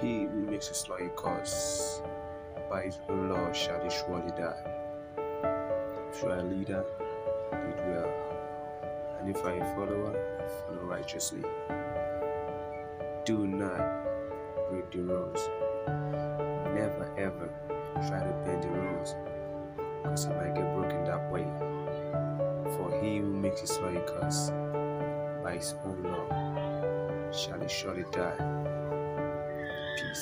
He who makes his law a curse, by his own law shall he surely die. If you are a leader, lead well. And if you are a follower, follow righteously. Do not break the rules. Never ever try to bend the rules because it might get broken that way. For he who makes his law a curse, by his own law shall he surely die. Peace.